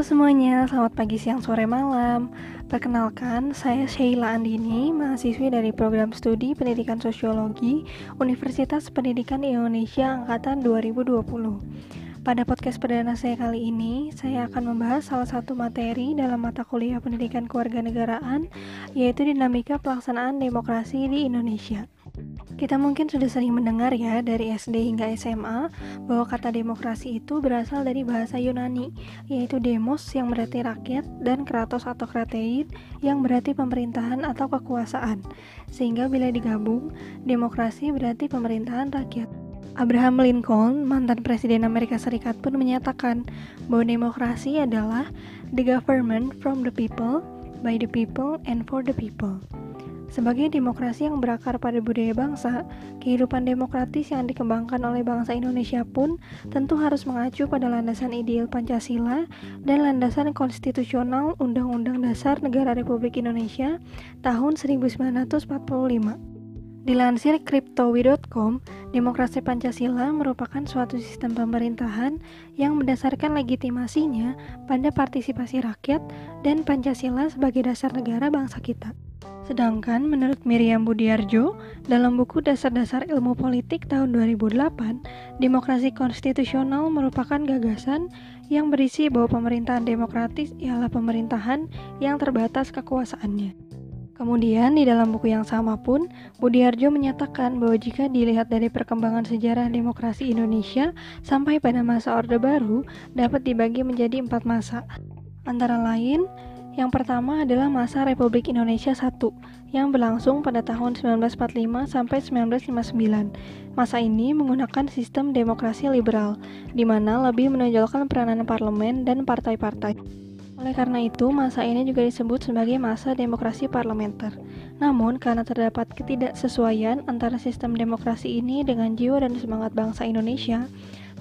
Semuanya, selamat pagi, siang, sore, malam. Perkenalkan, saya Sheila Andini, mahasiswi dari program studi Pendidikan Sosiologi Universitas Pendidikan Indonesia Angkatan 2020. Pada podcast perdana saya kali ini, saya akan membahas salah satu materi dalam mata kuliah Pendidikan Kewarganegaraan, yaitu dinamika pelaksanaan demokrasi di Indonesia. Kita mungkin sudah sering mendengar ya dari SD hingga SMA bahwa kata demokrasi itu berasal dari bahasa Yunani, yaitu demos yang berarti rakyat dan kratos atau kratein yang berarti pemerintahan atau kekuasaan. Sehingga bila digabung, demokrasi berarti pemerintahan rakyat. Abraham Lincoln, mantan presiden Amerika Serikat pun menyatakan bahwa demokrasi adalah the government from the people, by the people, and for the people. Sebagai demokrasi yang berakar pada budaya bangsa, kehidupan demokratis yang dikembangkan oleh bangsa Indonesia pun tentu harus mengacu pada landasan ideal Pancasila dan landasan konstitusional Undang-Undang Dasar Negara Republik Indonesia tahun 1945. Dilansir Cryptowi.com, demokrasi Pancasila merupakan suatu sistem pemerintahan yang mendasarkan legitimasinya pada partisipasi rakyat dan Pancasila sebagai dasar negara bangsa kita. Sedangkan menurut Miriam Budiarjo, dalam buku Dasar-Dasar Ilmu Politik tahun 2008, demokrasi konstitusional merupakan gagasan yang berisi bahwa pemerintahan demokratis ialah pemerintahan yang terbatas kekuasaannya. Kemudian di dalam buku yang sama pun, Budiarjo menyatakan bahwa jika dilihat dari perkembangan sejarah demokrasi Indonesia sampai pada masa Orde Baru dapat dibagi menjadi empat masa. Antara lain, yang pertama adalah masa Republik Indonesia I yang berlangsung pada tahun 1945 sampai 1959. Masa ini menggunakan sistem demokrasi liberal, di mana lebih menonjolkan peranan parlemen dan partai-partai. Oleh karena itu, masa ini juga disebut sebagai masa demokrasi parlementer. Namun, karena terdapat ketidaksesuaian antara sistem demokrasi ini dengan jiwa dan semangat bangsa Indonesia,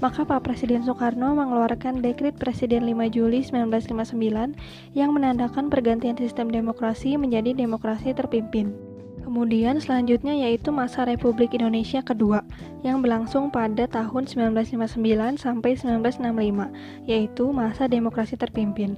maka Pak Presiden Soekarno mengeluarkan Dekrit Presiden 5 Juli 1959 yang menandakan pergantian sistem demokrasi menjadi demokrasi terpimpin. Kemudian selanjutnya yaitu masa Republik Indonesia kedua yang berlangsung pada tahun 1959 sampai 1965, yaitu masa demokrasi terpimpin.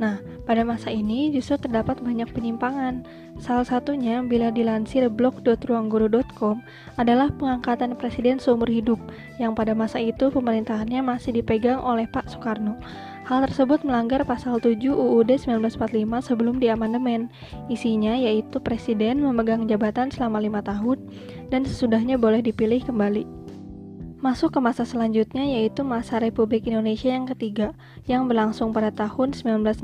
Nah, pada masa ini justru terdapat banyak penyimpangan. Salah satunya bila dilansir blog.ruangguru.com adalah pengangkatan presiden seumur hidup yang pada masa itu pemerintahannya masih dipegang oleh Pak Soekarno. Hal tersebut melanggar pasal 7 UUD 1945 sebelum diamandemen. Isinya yaitu presiden memegang jabatan selama lima tahun dan sesudahnya boleh dipilih kembali. Masuk ke masa selanjutnya yaitu masa Republik Indonesia yang ketiga yang berlangsung pada tahun 1965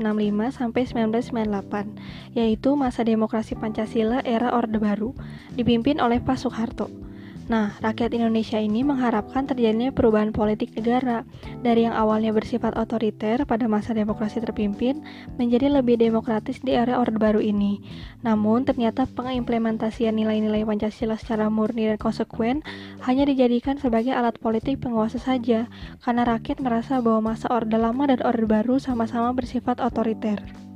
sampai 1998 yaitu masa demokrasi Pancasila era Orde Baru dipimpin oleh Pak Soeharto. Nah, rakyat Indonesia ini mengharapkan terjadinya perubahan politik negara dari yang awalnya bersifat otoriter pada masa demokrasi terpimpin menjadi lebih demokratis di era Orde Baru ini. Namun, ternyata pengimplementasian nilai-nilai Pancasila secara murni dan konsekuen hanya dijadikan sebagai alat politik penguasa saja, karena rakyat merasa bahwa masa Orde Lama dan Orde Baru sama-sama bersifat otoriter.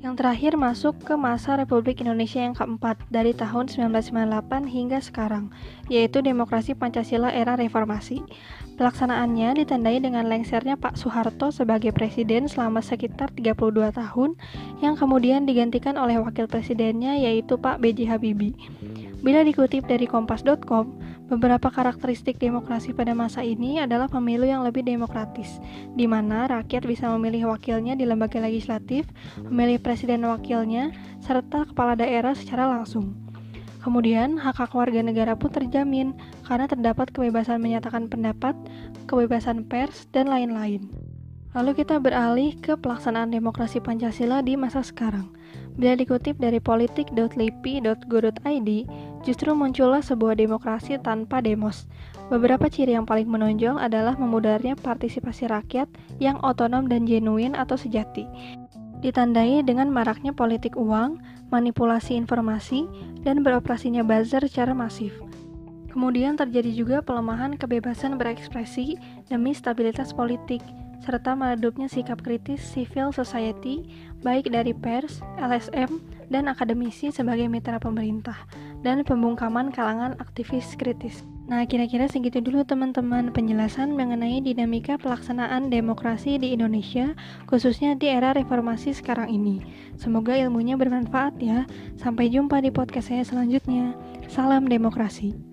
Yang terakhir masuk ke masa Republik Indonesia yang keempat dari tahun 1998 hingga sekarang, yaitu demokrasi Pancasila era reformasi. Pelaksanaannya ditandai dengan lengsernya Pak Soeharto sebagai presiden selama sekitar 32 tahun, yang kemudian digantikan oleh wakil presidennya yaitu Pak B.J. Habibie. Bila dikutip dari kompas.com, beberapa karakteristik demokrasi pada masa ini adalah pemilu yang lebih demokratis, di mana rakyat bisa memilih wakilnya di lembaga legislatif, memilih presiden wakilnya, serta kepala daerah secara langsung. Kemudian, hak hak warga negara pun terjamin karena terdapat kebebasan menyatakan pendapat, kebebasan pers, dan lain-lain. Lalu kita beralih ke pelaksanaan demokrasi Pancasila di masa sekarang. Bila dikutip dari politik.lipi.go.id, justru muncullah sebuah demokrasi tanpa demos. Beberapa ciri yang paling menonjol adalah memudarnya partisipasi rakyat yang otonom dan genuin atau sejati. Ditandai dengan maraknya politik uang, manipulasi informasi, dan beroperasinya buzzer secara masif. Kemudian terjadi juga pelemahan kebebasan berekspresi demi stabilitas politik, serta meredupnya sikap kritis civil society baik dari pers, LSM, dan akademisi sebagai mitra pemerintah, dan pembungkaman kalangan aktivis kritis. Nah, kira-kira segitu dulu teman-teman penjelasan mengenai dinamika pelaksanaan demokrasi di Indonesia, khususnya di era reformasi sekarang ini. Semoga ilmunya bermanfaat ya. Sampai jumpa di podcast saya selanjutnya. Salam demokrasi.